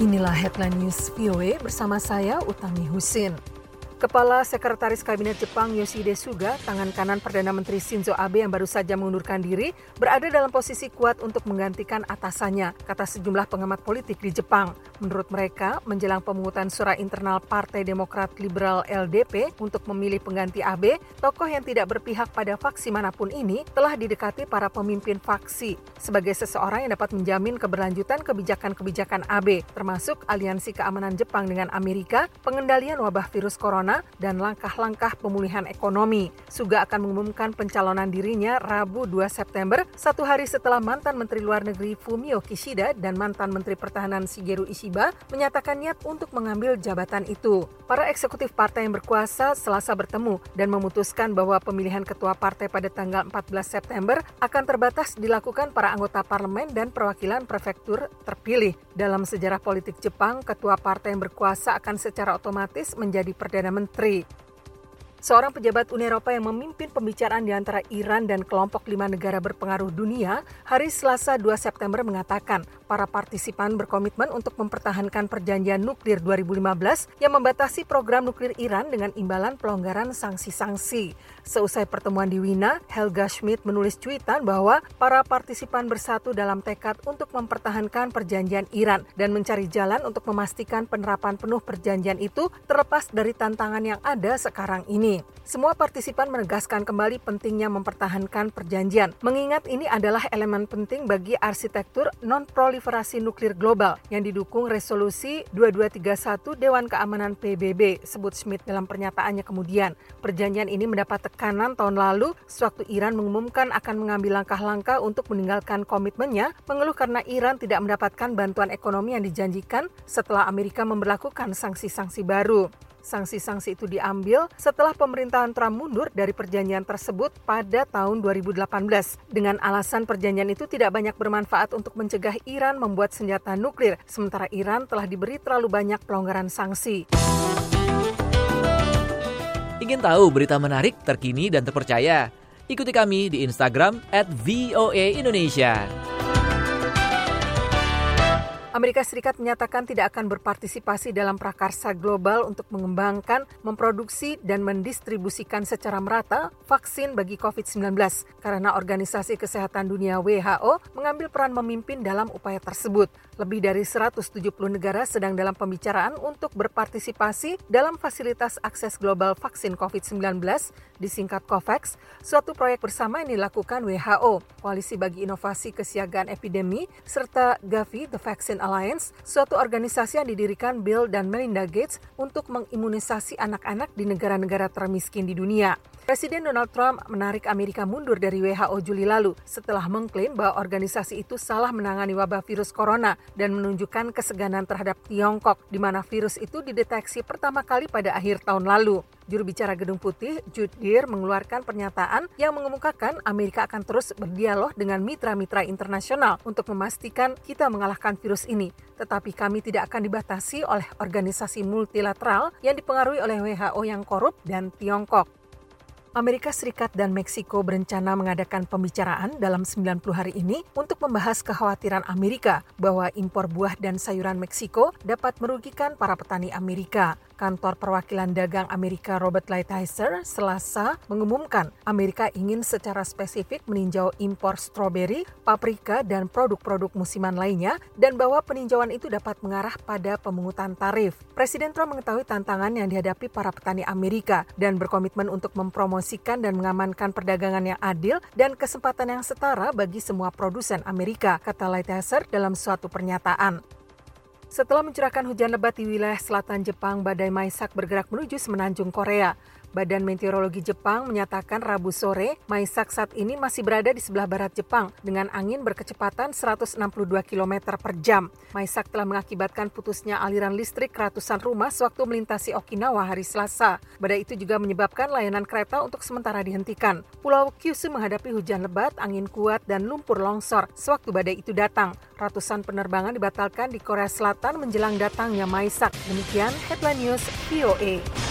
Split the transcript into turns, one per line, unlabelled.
Inilah headline news VOA bersama saya Utami Husin. Kepala Sekretaris Kabinet Jepang Yoshide Suga, tangan kanan Perdana Menteri Shinzo Abe yang baru saja mengundurkan diri, berada dalam posisi kuat untuk menggantikan atasannya, kata sejumlah pengamat politik di Jepang. Menurut mereka, menjelang pemungutan suara internal Partai Demokrat Liberal LDP untuk memilih pengganti Abe, tokoh yang tidak berpihak pada faksi mana pun ini telah didekati para pemimpin faksi sebagai seseorang yang dapat menjamin keberlanjutan kebijakan-kebijakan Abe, termasuk aliansi keamanan Jepang dengan Amerika, pengendalian wabah virus corona, dan langkah-langkah pemulihan ekonomi. Suga akan mengumumkan pencalonan dirinya Rabu 2 September, satu hari setelah mantan Menteri Luar Negeri Fumio Kishida dan mantan Menteri Pertahanan Shigeru Ishiba menyatakan niat untuk mengambil jabatan itu. Para eksekutif partai yang berkuasa selasa bertemu dan memutuskan bahwa pemilihan ketua partai pada tanggal 14 September akan terbatas dilakukan para anggota parlemen dan perwakilan prefektur terpilih. Dalam sejarah politik Jepang, ketua partai yang berkuasa akan secara otomatis menjadi perdana menteri. นตรี Seorang pejabat Uni Eropa yang memimpin pembicaraan di antara Iran dan kelompok lima negara berpengaruh dunia hari Selasa 2 September mengatakan para partisipan berkomitmen untuk mempertahankan perjanjian nuklir 2015 yang membatasi program nuklir Iran dengan imbalan pelonggaran sanksi-sanksi. Seusai pertemuan di Wina, Helga Schmidt menulis cuitan bahwa para partisipan bersatu dalam tekad untuk mempertahankan perjanjian Iran dan mencari jalan untuk memastikan penerapan penuh perjanjian itu terlepas dari tantangan yang ada sekarang ini ini. Semua partisipan menegaskan kembali pentingnya mempertahankan perjanjian, mengingat ini adalah elemen penting bagi arsitektur non-proliferasi nuklir global yang didukung resolusi 2231 Dewan Keamanan PBB, sebut Smith dalam pernyataannya kemudian. Perjanjian ini mendapat tekanan tahun lalu sewaktu Iran mengumumkan akan mengambil langkah-langkah untuk meninggalkan komitmennya, mengeluh karena Iran tidak mendapatkan bantuan ekonomi yang dijanjikan setelah Amerika memperlakukan sanksi-sanksi baru. Sanksi-sanksi itu diambil setelah pemerintahan Trump mundur dari perjanjian tersebut pada tahun 2018 dengan alasan perjanjian itu tidak banyak bermanfaat untuk mencegah Iran membuat senjata nuklir, sementara Iran telah diberi terlalu banyak pelonggaran sanksi.
Ingin tahu berita menarik, terkini, dan terpercaya? Ikuti kami di Instagram at Indonesia.
Amerika Serikat menyatakan tidak akan berpartisipasi dalam prakarsa global untuk mengembangkan, memproduksi, dan mendistribusikan secara merata vaksin bagi COVID-19 karena Organisasi Kesehatan Dunia WHO mengambil peran memimpin dalam upaya tersebut. Lebih dari 170 negara sedang dalam pembicaraan untuk berpartisipasi dalam fasilitas akses global vaksin COVID-19 disingkat COVAX, suatu proyek bersama yang dilakukan WHO, Koalisi bagi Inovasi Kesiagaan Epidemi, serta Gavi The Vaccine Alliance, suatu organisasi yang didirikan Bill dan Melinda Gates untuk mengimunisasi anak-anak di negara-negara termiskin di dunia. Presiden Donald Trump menarik Amerika mundur dari WHO Juli lalu setelah mengklaim bahwa organisasi itu salah menangani wabah virus corona dan menunjukkan keseganan terhadap Tiongkok di mana virus itu dideteksi pertama kali pada akhir tahun lalu. Juru bicara Gedung Putih, Jude Deer, mengeluarkan pernyataan yang mengemukakan Amerika akan terus berdialog dengan mitra-mitra internasional untuk memastikan kita mengalahkan virus ini. Tetapi kami tidak akan dibatasi oleh organisasi multilateral yang dipengaruhi oleh WHO yang korup dan Tiongkok. Amerika Serikat dan Meksiko berencana mengadakan pembicaraan dalam 90 hari ini untuk membahas kekhawatiran Amerika bahwa impor buah dan sayuran Meksiko dapat merugikan para petani Amerika. Kantor Perwakilan Dagang Amerika Robert Lighthizer selasa mengumumkan Amerika ingin secara spesifik meninjau impor stroberi, paprika, dan produk-produk musiman lainnya dan bahwa peninjauan itu dapat mengarah pada pemungutan tarif. Presiden Trump mengetahui tantangan yang dihadapi para petani Amerika dan berkomitmen untuk mempromosikan dan mengamankan perdagangan yang adil dan kesempatan yang setara bagi semua produsen Amerika, kata Lighthizer dalam suatu pernyataan. Setelah mencurahkan hujan lebat di wilayah selatan Jepang, badai Maisak bergerak menuju semenanjung Korea. Badan Meteorologi Jepang menyatakan Rabu sore, Maisak saat ini masih berada di sebelah barat Jepang dengan angin berkecepatan 162 km per jam. Maisak telah mengakibatkan putusnya aliran listrik ratusan rumah sewaktu melintasi Okinawa hari Selasa. Badai itu juga menyebabkan layanan kereta untuk sementara dihentikan. Pulau Kyushu menghadapi hujan lebat, angin kuat, dan lumpur longsor sewaktu badai itu datang. Ratusan penerbangan dibatalkan di Korea Selatan menjelang datangnya Maisak. Demikian headline news VOA.